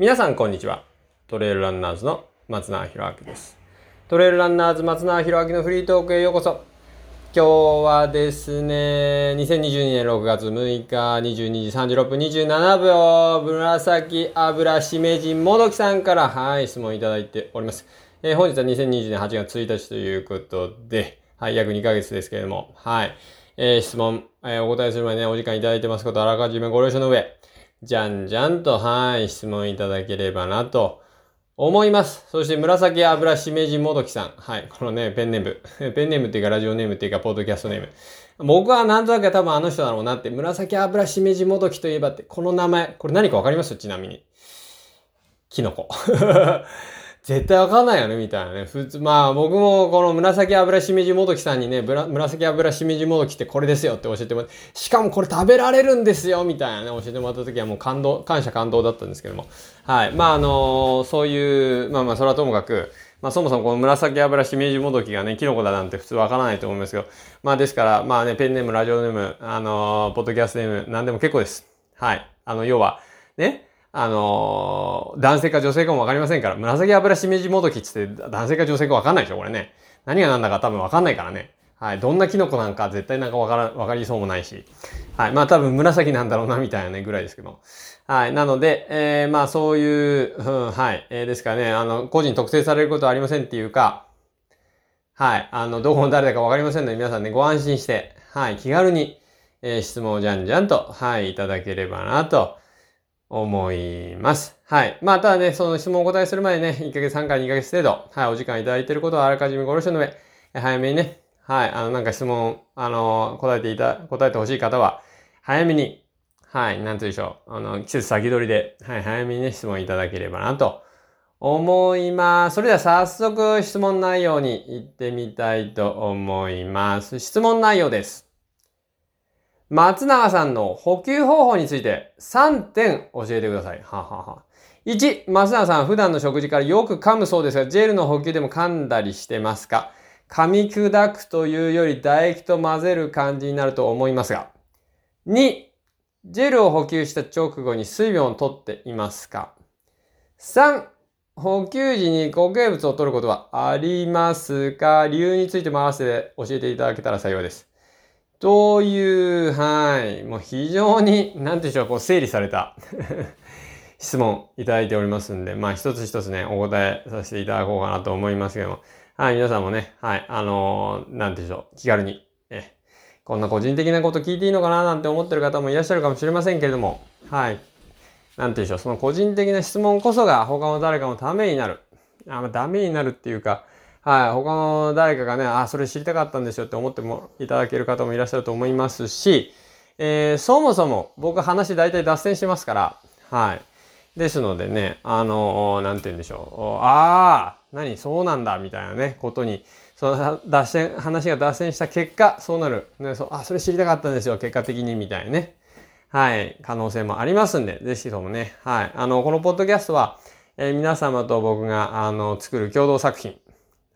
皆さんこんにちは。トレイルランナーズの松永博明です。トレイルランナーズ松永博明のフリートークへようこそ。今日はですね、2022年6月6日22時36分27秒、紫油しめじもどきさんから、はい、質問いただいております。えー本日は2020年8月1日ということで、はい、約2ヶ月ですけれども、はい。えー質問、えーお答えする前にね、お時間いただいてますこと、あらかじめご了承の上、じゃんじゃんと、はい、質問いただければなと思います。そして、紫油しめじもどきさん。はい、このね、ペンネーム。ペンネームっていうか、ラジオネームっていうか、ポッドキャストネーム。僕はなんとなく多分あの人だろうなって、紫油しめじもどきといえばって、この名前、これ何かわかります？ちなみに。キノコ。絶対わかんないよね、みたいなね。普通、まあ僕もこの紫油しめじもどきさんにね、ぶら紫油しめじもどきってこれですよって教えてもらって、しかもこれ食べられるんですよ、みたいなね、教えてもらった時はもう感動、感謝感動だったんですけども。はい。まああのそういう、まあまあそれはともかく、まあそもそもこの紫油しめじもどきがね、キノコだなんて普通わからないと思いますけど、まあですから、まあね、ペンネーム、ラジオネーム、あのポッドキャストネーム、何でも結構です。はい。あの、要は、ね、あのー男性か女性かもわかりませんから、紫油しめじもどきって男性か女性かわかんないでしょ、これね。何が何だか多分わかんないからね。はい。どんなキノコなんか絶対なんかわから、わかりそうもないし。はい。まあ多分紫なんだろうな、みたいなね、ぐらいですけど。はい。なので、えー、まあそういう、うん、はい。えー、ですからね、あの、個人特定されることはありませんっていうか、はい。あの、どこの誰だかわかりませんので、皆さんね、ご安心して、はい。気軽に、えー質問をじゃんじゃんと、はい、いただければな、と思います。はい。まあ、ただね、その質問をお答えする前にね、1ヶ月3回2ヶ月程度、はい、お時間いただいていることはあらかじめご了承の上、早めにね、はい、あの、なんか質問、あの、答えていた、答えてほしい方は、早めに、はい、なんというでしょう、あの、季節先取りで、はい、早めにね、質問いただければな、と思います。それでは早速質問内容に行ってみたいと思います。質問内容です。松永さんの補給方法について3点教えてください。ははは1、松永さん普段の食事からよく噛むそうですが、ジェルの補給でも噛んだりしてますか？噛み砕くというより唾液と混ぜる感じになると思いますが。2、ジェルを補給した直後に水分を取っていますか ?3、補給時に固形物を取ることはありますか？理由についても合わせて教えていただけたら幸いです。という、はい、もう非常に、なんていうでしょう、こう整理された 質問いただいておりますんで、まあ一つ一つね、お答えさせていただこうかなと思いますけども、はい、皆さんもね、はい、あのーなんていうでしょう、気軽に、え、こんな個人的なこと聞いていいのかななんて思ってる方もいらっしゃるかもしれませんけれども、はい、なんていうんでしょう、その個人的な質問こそが他の誰かのためになる。あ、まあ、ダメになるっていうか、はい、他の誰かがね、あ、それ知りたかったんですよって思ってもいただける方もいらっしゃると思いますし、えーそもそも僕話大体脱線しますから、はい。ですのでね、あの、なんて言うんでしょう。ああ、何？そうなんだ、みたいなね、ことに、その脱線、話が脱線した結果、そうなる。ね、そあ、それ知りたかったんですよ、結果的に、みたいなね。はい、可能性もありますんで、ぜひともね、はい。あの、このポッドキャストは、えー皆様と僕が、あの、作る共同作品。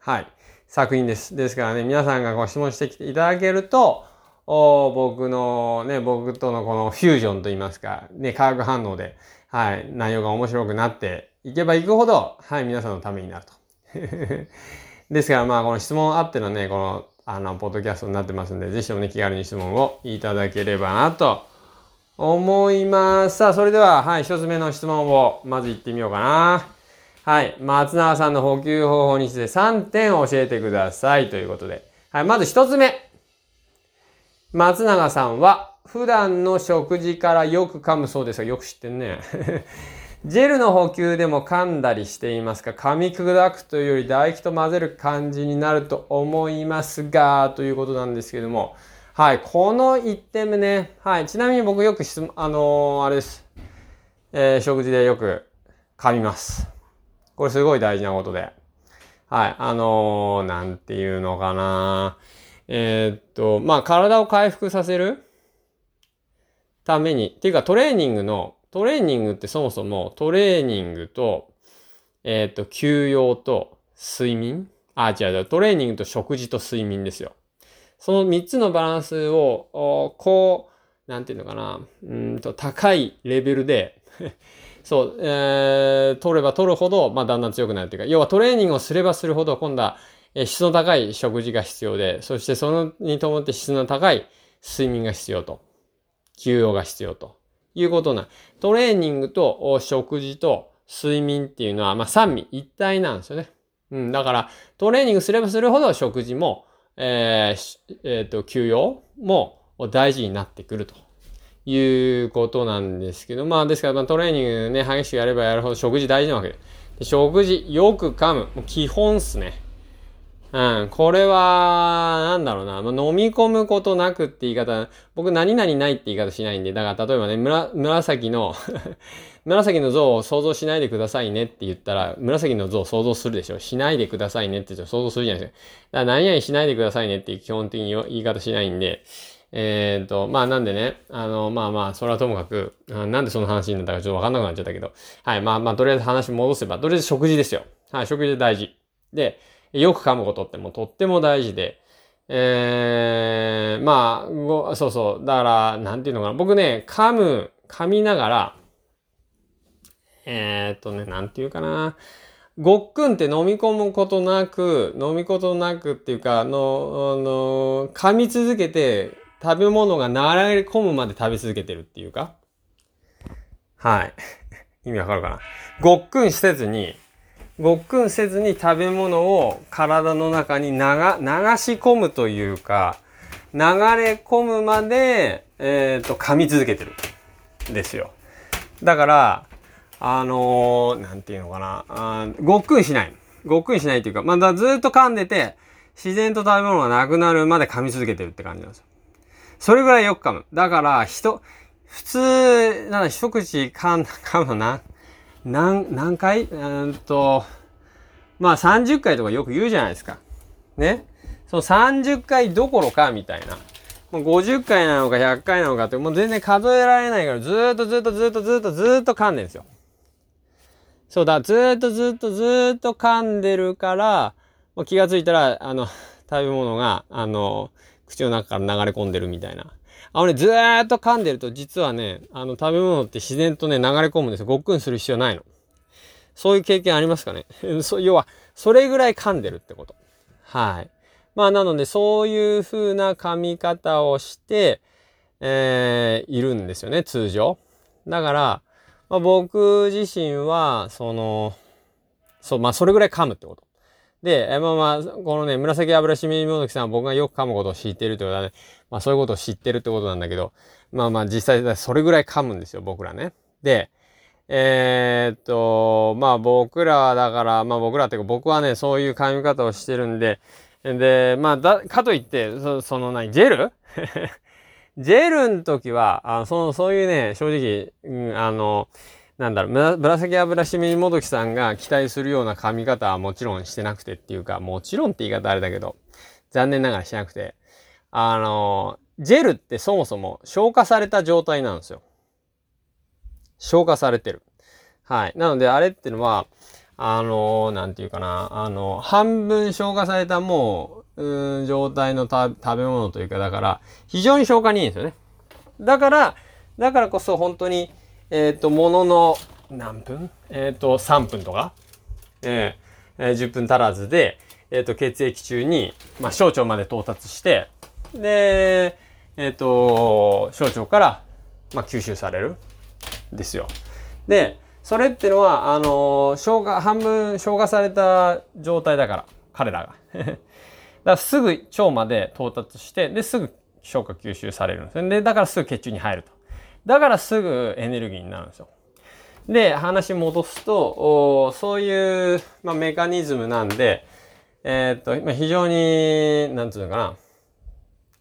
はい。作品です。ですからね、皆さんがご質問してきていただけると、お僕のね、僕とのこのフュージョンといいますか、ね、化学反応で、はい、内容が面白くなっていけばいくほど、はい、皆さんのためになると。ですから、まあ、この質問あってのね、この、あの、ポッドキャストになってますんで、ぜひともね、気軽に質問をいただければなと思います。さあ、それでは、はい、一つ目の質問を、まず行ってみようかな。はい。松永さんの補給方法について3点教えてくださいということで。はい。まず1つ目。松永さんは普段の食事からよく噛むそうですが、よく知ってんね。ジェルの補給でも噛んだりしていますか？噛み砕くというより唾液と混ぜる感じになると思いますが、ということなんですけども。はい。この1点目ね。はい。ちなみに僕よく質問、あのーあれです。えー食事でよく噛みます。これすごい大事なことで。はい。あのーなんていうのかな。えーっと、まあ、体を回復させるために、っていうかトレーニングの、トレーニングってそもそもトレーニングと、えーっと、休養と睡眠？あ、違う違う、トレーニングと食事と睡眠ですよ。その3つのバランスを、こう、なんていうのかな、うんと、高いレベルでそう、えー、取れば取るほど、まあ、だんだん強くなるというか、要はトレーニングをすればするほど、今度は、えー、質の高い食事が必要で、そしてそのに伴って質の高い睡眠が必要と、休養が必要ということな。トレーニングと食事と睡眠っていうのは、まあ、三味一体なんですよね。うん、だから、トレーニングすればするほど食事も、えー、えっ、ー、と、休養も大事になってくるということなんですけど、まあ、ですから、まあ、トレーニングね、激しくやればやるほど食事大事なわけで。で食事、よく噛む。もう基本っすね。うん、これは、なんだろうな、まあ、飲み込むことなくって言い方、僕何々ないって言い方しないんで、だから例えばね、紫の 紫の像を想像しないでくださいねって言ったら、紫の像を想像するでしょしないでくださいねって言想像するじゃないですか。だから何々しないでくださいねっていう基本的に言い方しないんで、えっ、と、まあなんでね、あの、まあまあ、それはともかく、なんでその話になったかちょっとわかんなくなっちゃったけど、はい、まあまあ、とりあえず話戻せば、とりあえず食事ですよ。はい、食事大事。で、よく噛むことってもうとっても大事で、えー、まあ、ご、そうそう。だから、なんていうのかな。僕ね、噛む、噛みながら、えー、っとね、なんていうかな。ごっくんって飲み込むことなく、飲みことなくっていうか、の、あの、噛み続けて、食べ物が流れ込むまで食べ続けてるっていうか？はい。意味わかるかな？ごっくんせずに、ごっくんせずに食べ物を体の中に流、流し込むというか、流れ込むまで、えっ、ー、と、噛み続けてる。ですよ。だから、あのー、なんていうのかな、あごっくんしない。ごっくんしないっていうか、まだずっと噛んでて、自然と食べ物がなくなるまで噛み続けてるって感じなんですよ。それぐらいよく噛む。だから、人、普通、なんだ、一口噛ん、噛むな。何、何回？うんと、まあ30回とかよく言うじゃないですか。ね？その30回どころか、みたいな。もう50回なのか100回なのかって、もう全然数えられないから、ずーっとずっとずっとずっとずっと噛んでるんですよ。そうだ、ずーっとずっとずーっと噛んでるから、もう気がついたら、あの、食べ物が、あの、口の中から流れ込んでるみたいな。あのね、ずーっと噛んでると、実はね、あの、食べ物って自然とね、流れ込むんですよ。ごっくんする必要ないの。そういう経験ありますかね？要は、それぐらい噛んでるってこと。はい。まあ、なので、そういう風な噛み方をして、えー、いるんですよね、通常。だから、まあ、僕自身は、その、そう、まあ、それぐらい噛むってこと。で、まあまあ、このね、紫油しみもどきさんは僕がよく噛むことを知っているということはね、まあそういうことを知ってるってことなんだけど、まあまあ実際それぐらい噛むんですよ、僕らね。で、えー、っと、まあ僕らはだから、まあ僕らっていうか僕はね、そういう噛み方をしてるんで、で、まあだ、かといって、そその何、ジェル？ジェルの時は、あその、そういうね、正直、うん、あの、なんだろう、紫油しみもどきさんが期待するような髪型はもちろんしてなくてっていうか、もちろんって言い方あれだけど、残念ながらしなくて、あの、ジェルってそもそも消化された状態なんですよ。消化されてる。はい。なので、あれってのは、あの、なんていうかな、あの、半分消化されたもう、うん、状態の食べ物というか、だから、非常に消化にいいんですよね。だから、だからこそ本当に、えっ、ー、と、ものの何分？えっ、ー、と、3分とか、えー、えー、10分足らずで、えっ、と、血液中に、まあ、小腸まで到達して、で、えっ、と、小腸から、まあ、吸収される。ですよ。で、それってのは、あの消化、半分消化された状態だから、彼らが。だからすぐ腸まで到達して、で、すぐ消化吸収されるんですね。で、だからすぐ血中に入ると。だからすぐエネルギーになるんですよ。で、話戻すと、そういう、まあ、メカニズムなんで、えー、っと、まあ、非常に、なんつうのかな。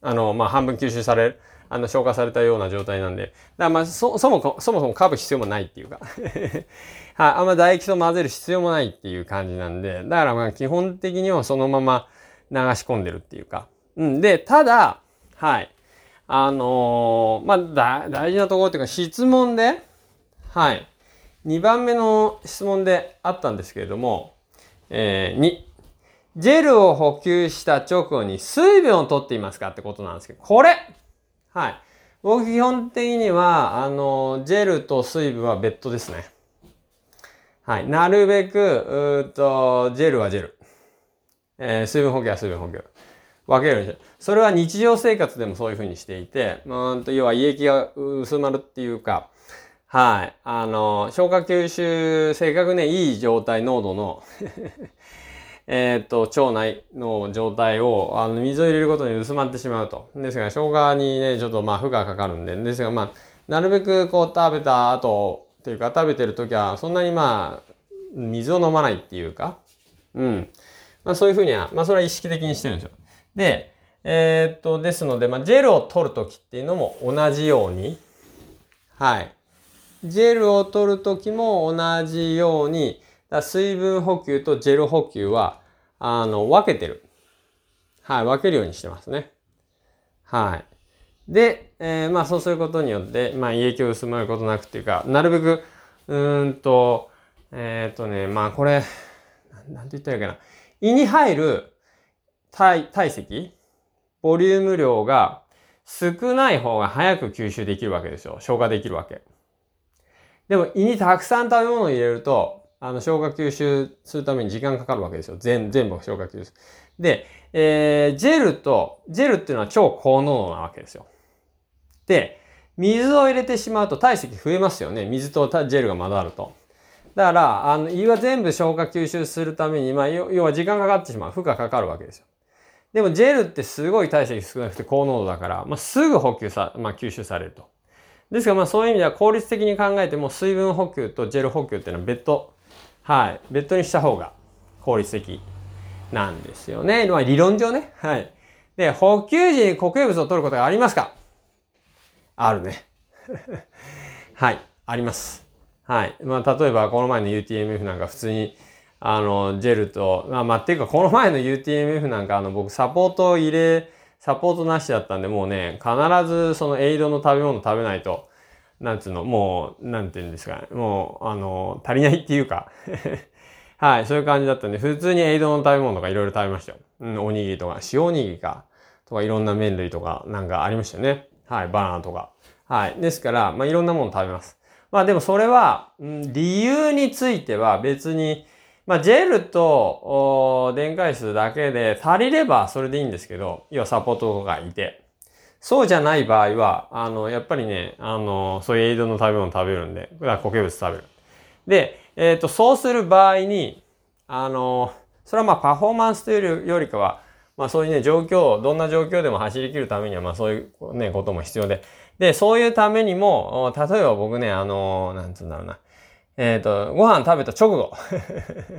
あの、まあ、半分吸収される、あの、消化されたような状態なんで。だからまあ、そ、そも、そもそも噛む必要もないっていうか はい、あんま唾液と混ぜる必要もないっていう感じなんで。だからまあ、基本的にはそのまま流し込んでるっていうか。うん。で、ただ、はい。あのー、まあ、大事なところっていうか質問で、はい。2番目の質問であったんですけれども、えー、2、ジェルを補給した直後に水分を取っていますかってことなんですけど、これはい。僕基本的には、あの、ジェルと水分は別途ですね。はい。なるべく、うーと、ジェルはジェル。えー、水分補給は水分補給。分けるんですよ。それは日常生活でもそういうふうにしていて、うんと、要は胃液が薄まるっていうか、はい。あの、消化吸収、正確ね、いい状態、濃度の えっと、腸内の状態を、あの、水を入れることに薄まってしまうと。ですが、生姜にね、ちょっとまあ、負荷がかかるんで、ですが、まあ、なるべくこう、食べた後、というか、食べてる時は、そんなにまあ、水を飲まないっていうか、うん。まあ、そういうふうには、まあ、それは意識的にしてるんですよ。で、えー、っと、ですので、まあ、ジェルを取るときっていうのも同じように、はい。ジェルを取るときも同じように、だ水分補給とジェル補給は、あの、分けてる。はい、分けるようにしてますね。はい。で、えー、まあそうすることによって、まあ胃液を薄まることなくっていうか、なるべく、うーんと、えっ、ー、とね、まあこれ、なんて言ったらいいかな。胃に入る体、体積、ボリューム量が少ない方が早く吸収できるわけですよ。消化できるわけ。でも胃にたくさん食べ物を入れると、あの、消化吸収するために時間かかるわけですよ。全、全部消化吸収。で、えー、ジェルと、ジェルっていうのは超高濃度なわけですよ。で、水を入れてしまうと体積増えますよね。水とジェルが混ざると。だから、あの、胃は全部消化吸収するために、まあ、要は時間かかってしまう。負荷かかるわけですよ。でも、ジェルってすごい体積少なくて高濃度だから、まあ、すぐ補給さ、まあ、吸収されると。ですが、まあ、そういう意味では効率的に考えても、水分補給とジェル補給っていうのは別途はい、ベッドにした方が効率的なんですよね。まあ、理論上ね。はい。で、補給時に固形物を取ることがありますか？あるね。はい、あります。はい。まあ、例えば、この前の UTMF なんか普通に、あの、ジェルと、まあ、まあ、っていうか、この前の UTMF なんか、あの、僕、サポート入れ、サポートなしだったんで、もうね、必ずそのエイドの食べ物食べないと、なんつうの、もう、なんて言うんですかね、もう、あの、足りないっていうか はい、そういう感じだったんで、普通にエイドの食べ物とかいろいろ食べましたよ。うん、おにぎりとか、塩おにぎりか、とかいろんな麺類とかなんかありましたよね。はい、バナナとか。はい。ですから、まあ、いろんなもの食べます。まあ、でもそれは、うん、理由については別に、まあ、ジェルと、電解質だけで足りればそれでいいんですけど、要はサポートがいて。そうじゃない場合は、あの、やっぱりね、あの、そういうエイドの食べ物食べるんで、固形物食べる。で、えっ、ー、と、そうする場合に、あの、それはまあパフォーマンスというよりかは、まあそういうね、状況、どんな状況でも走り切るためには、まあそういうね、ことも必要で。で、そういうためにも、例えば僕ね、あの、なんつうんだろうな。えっ、ー、と、ご飯食べた直後。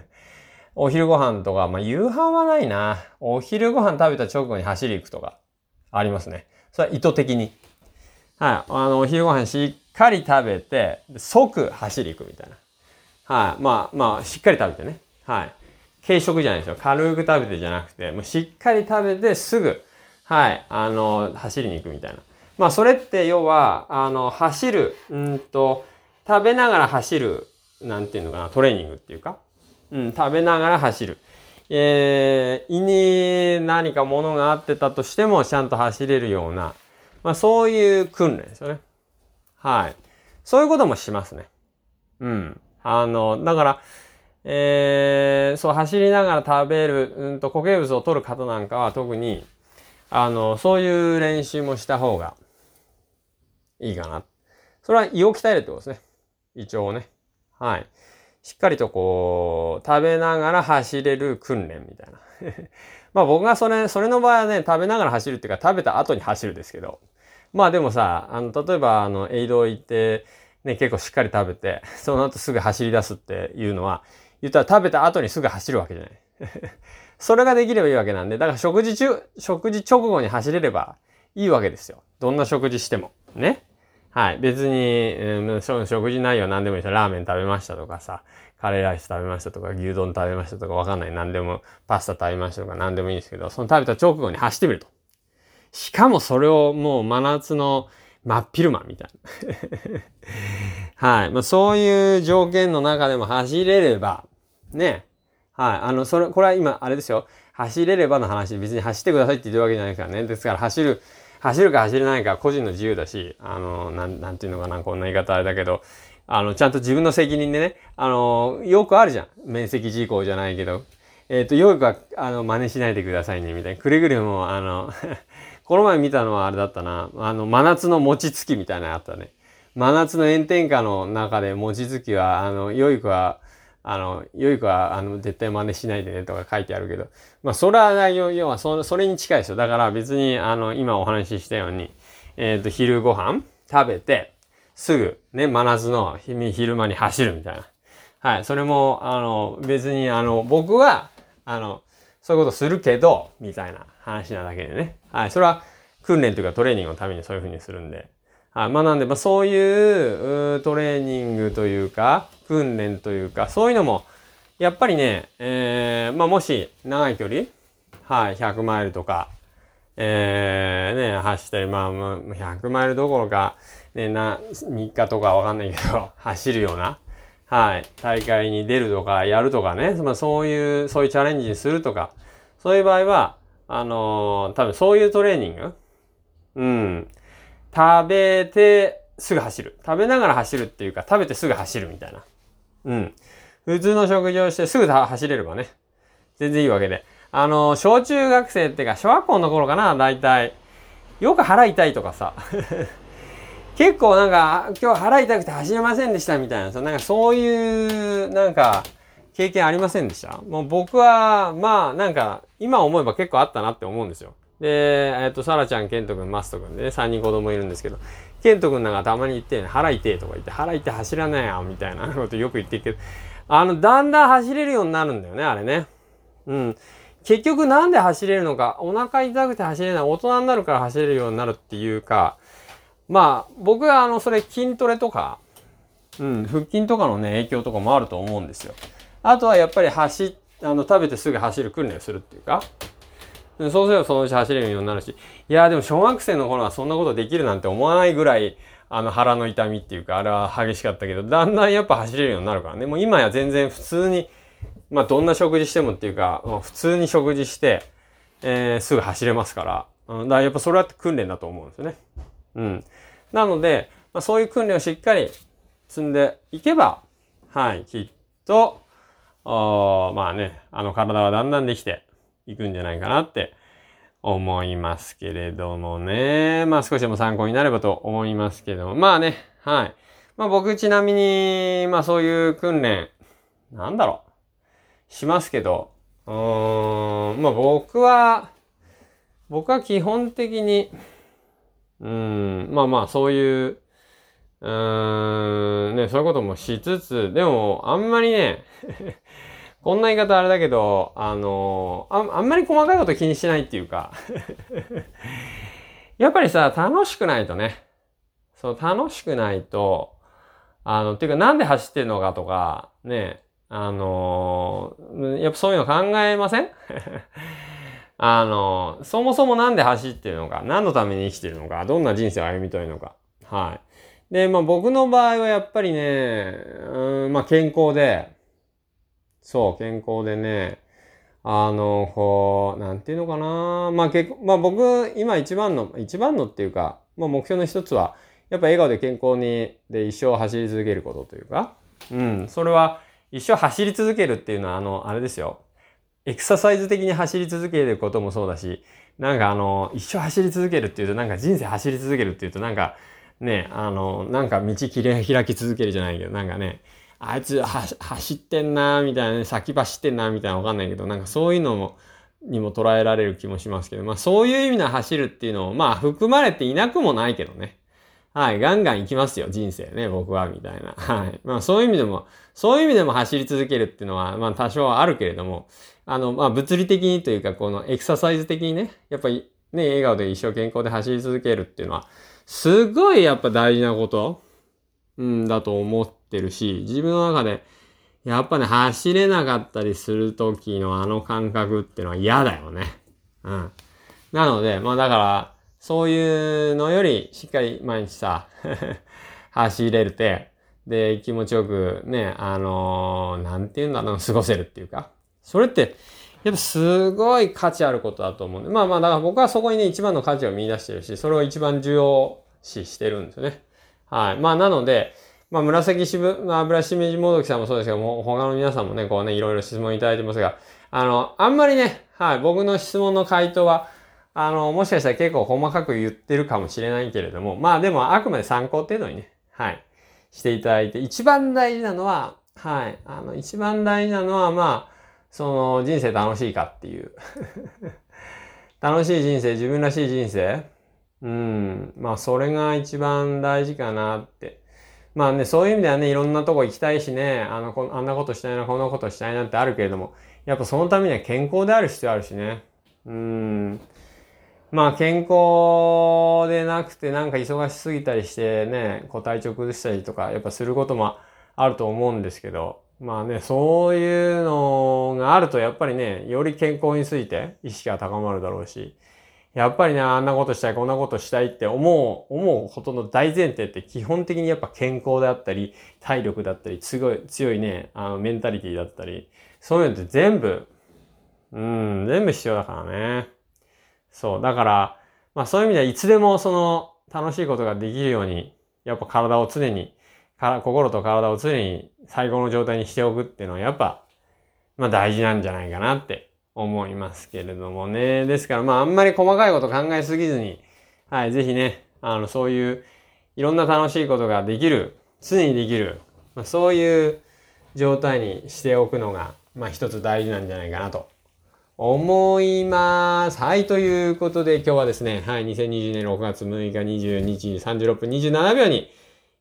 お昼ご飯とか、まあ夕飯はないな。お昼ご飯食べた直後に走り行くとか、ありますね。それは意図的に。はい。あの、お昼ご飯しっかり食べて、即走り行くみたいな。はい。まあ、まあ、しっかり食べてね。はい。軽食じゃないですよ。軽く食べてじゃなくて、もうしっかり食べてすぐ、はい。あの、走りに行くみたいな。まあ、それって要は、あの、走る、うんと、食べながら走る、なんていうのかな、トレーニングっていうか、うん、食べながら走る。えー、胃に何か物があってたとしてもちゃんと走れるような、まあそういう訓練ですよね。はい。そういうこともしますね。うん。あの、だから、えー、そう走りながら食べる、うんと固形物を取る方なんかは特に、あの、そういう練習もした方がいいかな。それは胃を鍛えるってことですね。胃腸をね。はい。しっかりとこう、食べながら走れる訓練みたいな。まあ僕がそれ、それの場合はね、食べながら走るっていうか食べた後に走るですけど。まあでもさ、あの、例えばあの、エイド行って、ね、結構しっかり食べて、その後すぐ走り出すっていうのは、言ったら食べた後にすぐ走るわけじゃない。それができればいいわけなんで、だから食事中、食事直後に走れればいいわけですよ。どんな食事しても。ね。はい。別に、うん、食事内容何でもいいです。ラーメン食べましたとかさ、カレーライス食べましたとか、牛丼食べましたとか、わかんない。何でも、パスタ食べましたとか、何でもいいんですけど、その食べた直後に走ってみると。しかもそれをもう真夏の真っ昼間みたいな。はい。まあそういう条件の中でも走れれば、ね。はい。あの、それ、これは今、あれですよ。走れればの話、別に走ってくださいって言ってるわけじゃないからね。ですから走る、走るか走れないか個人の自由だし、あの、なん、なんていうのかな、こんな言い方あれだけど、あの、ちゃんと自分の責任でね、あの、よくあるじゃん。面積事項じゃないけど。えっ、ー、と、よくは、あの、真似しないでくださいね、みたいな。くれぐれも、あの この前見たのはあれだったな。あの、真夏の餅つきみたいなのあったね。真夏の炎天下の中で餅つきは、あの、良い子は、あの、良い子は、あの、絶対真似しないでねとか書いてあるけど、まあ、それは、要はそ、それに近いですよ。だから別に、あの、今お話ししたように、えっ、ー、と、昼ご飯食べて、すぐ、ね、真夏の昼間に走るみたいな。はい。それも、あの、別に、あの、僕は、あの、そういうことするけど、みたいな話なだけでね。はい。それは、訓練というかトレーニングのためにそういうふうにするんで。はい。まあなんで、まあそういうトレーニングというか、訓練というか、そういうのも、やっぱりね、えー、まあもし長い距離、はい、100マイルとか、えー、ね、走ったり、まあ、100マイルどころか、ね、な、3日とかわかんないけど、走るような、はい、大会に出るとか、やるとかね、まあそういう、そういうチャレンジにするとか、そういう場合は、あのー、多分そういうトレーニングうん。食べてすぐ走る。食べながら走るっていうか、食べてすぐ走るみたいな。うん。普通の食事をしてすぐ走れればね、全然いいわけで。あの、小中学生っていうか、小学校の頃かな、大体。よく腹痛いとかさ。結構なんか、今日腹痛くて走れませんでしたみたいなさ、なんかそういう、なんか、経験ありませんでした？もう僕は、まあ、なんか、今思えば結構あったなって思うんですよ。で、えっと、サラちゃん、ケント君、マスト君で、ね、3人子供いるんですけど、ケント君なんかたまに言って、ね腹痛いとか言って、腹痛い走らないよ、みたいなことよく言ってるけど、あの、だんだん走れるようになるんだよね、あれね。うん。結局なんで走れるのか、お腹痛くて走れない、大人になるから走れるようになるっていうか、まあ、僕はあの、それ筋トレとか、うん、腹筋とかのね、影響とかもあると思うんですよ。あとはやっぱり走、あの、食べてすぐ走る訓練をするっていうか、そうすればそのうち走れるようになるし、いや、でも小学生の頃はそんなことできるなんて思わないぐらい、あの腹の痛みっていうか、あれは激しかったけど、だんだんやっぱ走れるようになるからね。もう今や全然普通に、まあどんな食事してもっていうか、普通に食事して、えー、すぐ走れますから。うん、だからやっぱそれは訓練だと思うんですよね。うん。なので、まあ、そういう訓練をしっかり積んでいけば、はい、きっと、まあね、あの体はだんだんできていくんじゃないかなって思いますけれどもね。まあ少しでも参考になればと思いますけども。まあね、はい。まあ僕ちなみに、まあそういう訓練、なんだろう、しますけど、うーん、まあ僕は、僕は基本的に、うん、まあまあそういう、うーん、ね、そういうこともしつつ、でも、あんまりねこんな言い方あれだけど、あのあ、あんまり細かいこと気にしないっていうか やっぱりさ、楽しくないとね、そう、楽しくないと、あの、っていうかなんで走ってるのかとか、ね、あのやっぱそういうの考えません？あのそもそもなんで走ってるのか、何のために生きてるのか、どんな人生を歩みたいのか。はい。で、まあ僕の場合はやっぱりね、うん、まあ健康で、そう、健康でね、あの、こう、なんていうのかな。まあ結構、まあ僕、今一番の、一番のっていうか、まあ目標の一つは、やっぱ笑顔で健康に、で一生走り続けることというか、うん、それは一生走り続けるっていうのは、あの、あれですよ。エクササイズ的に走り続けることもそうだし、なんかあの、一生走り続けるっていうと、なんか人生走り続けるっていうと、なんか、ね、あの、なんか道切れ開き続けるじゃないけど、なんかね、あいつ走ってんなみたいなね、先走ってんなみたいなわかんないけど、なんかそういうのも、にも捉えられる気もしますけど、まあそういう意味の走るっていうのも、まあ含まれていなくもないけどね。はい、ガンガン行きますよ、人生ね、僕は、みたいな。はい。まあそういう意味でも、そういう意味でも走り続けるっていうのは、まあ多少はあるけれども、あの、まあ物理的にというか、このエクササイズ的にね、やっぱりね、笑顔で一生健康で走り続けるっていうのは、すごいやっぱ大事なこと、うん、だと思っててるし、自分の中で、やっぱね、走れなかったりする時のあの感覚っていうのは嫌だよね。うん。なので、まあだから、そういうのより、しっかり毎日さ、走れるて、で、気持ちよくね、あのー、なんていうんだろう、過ごせるっていうか。それって、やっぱすごい価値あることだと思うんで。まあまあ、だから僕はそこにね、一番の価値を見出してるし、それを一番重要視してるんですよね。はい。まあなので、まあ、紫しぶ、まあ、油しめじもどきさんもそうですけども、他の皆さんもね、こうね、いろいろ質問いただいてますが、あの、あんまりね、はい、僕の質問の回答は、あの、もしかしたら結構細かく言ってるかもしれないけれども、まあでもあくまで参考程度にね、はい、していただいて、一番大事なのは、はい、あの、一番大事なのは、まあ、その、人生楽しいかっていう。楽しい人生、自分らしい人生。うん、まあそれが一番大事かなって。まあね、そういう意味ではね、いろんなとこ行きたいしね、あの、こあんなことしたいな、こんなことしたいなってあるけれども、やっぱそのためには健康である必要あるしね。うん。まあ健康でなくてなんか忙しすぎたりしてね、こう体調崩したりとか、やっぱすることもあると思うんですけど、まあね、そういうのがあるとやっぱりね、より健康について意識が高まるだろうし、やっぱりね、あんなことしたい、こんなことしたいって思う、思うことの大前提って基本的にやっぱ健康であったり、体力だったり、強い、強いね、あの、メンタリティだったり、そういうのって全部、うん、全部必要だからね。そう。だから、まあそういう意味ではいつでもその楽しいことができるように、やっぱ体を常に、心と体を常に最高の状態にしておくっていうのはやっぱ、まあ大事なんじゃないかなって思いますけれどもね。ですから、まあ、あんまり細かいこと考えすぎずに、はい、ぜひね、あの、そういう、いろんな楽しいことができる、常にできる、まあ、そういう状態にしておくのが、まあ、一つ大事なんじゃないかなと思います。はい、ということで今日はですね、はい、2020年6月6日22時36分27秒に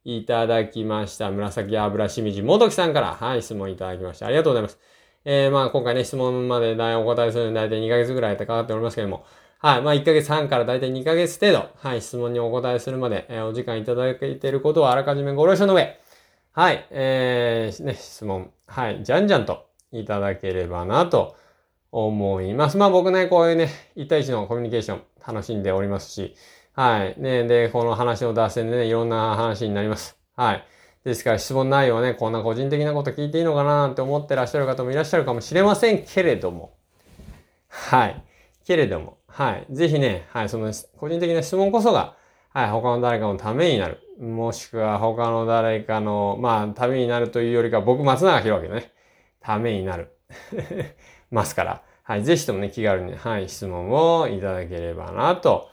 いただきました。紫油しみじもどきさんから、はい、質問いただきました。ありがとうございます。えー、まあ今回ね、質問までお答えするのに大体2ヶ月ぐらいかかっておりますけども、はい。まあ1ヶ月半から大体2ヶ月程度、はい、質問にお答えするまで、えー、お時間いただいていることをあらかじめご了承の上、はい、えー、ね、質問、はい、じゃんじゃんといただければなと思います。まあ僕ね、こういうね、1対1のコミュニケーション楽しんでおりますし、はい。ね、で、この話の脱線でね、いろんな話になります。はい。ですから質問内容はね、こんな個人的なこと聞いていいのかなって思ってらっしゃる方もいらっしゃるかもしれませんけれども。はい。けれども、はい。ぜひね、はい、その個人的な質問こそが、はい、他の誰かのためになる。もしくは他の誰かの、まあ、ためになるというよりか、僕、松永博明のね、ためになる。ますから、はい、ぜひともね、気軽に、はい、質問をいただければなと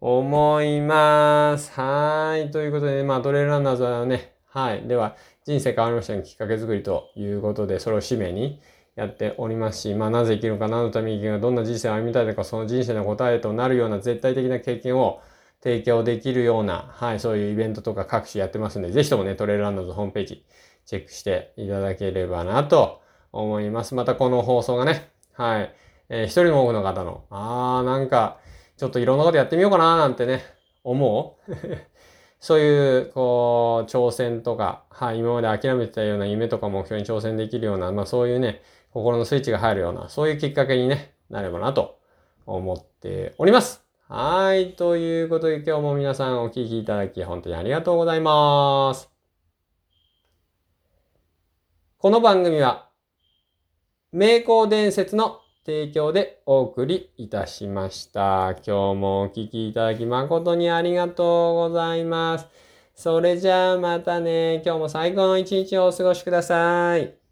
思います。はい。ということで、ね、まあ、トレイルランナーズはね、はい。では、人生変わりましたのきっかけ作りということで、それを使命にやっておりますし、まあ、なぜ生きるのか、何のために生きるのか、どんな人生を歩みたいのか、その人生の答えとなるような絶対的な経験を提供できるような、はい、そういうイベントとか各種やってますんで、ぜひともね、トレイルランドのホームページ、チェックしていただければなと思います。またこの放送がね、はい、えー、一人も多くの方の、あー、なんか、ちょっといろんなことやってみようかななんてね、思うそういう、こう、挑戦とか、はい、今まで諦めてたような夢とか目標に挑戦できるような、まあそういうね、心のスイッチが入るような、そういうきっかけにね、なればなと思っております。はい。ということで今日も皆さんお聴きいただき本当にありがとうございます。この番組は、名工伝説の提供でお送りいたしました。今日もお聴きいただき誠にありがとうございます。それじゃあまたね、今日も最高の一日をお過ごしください。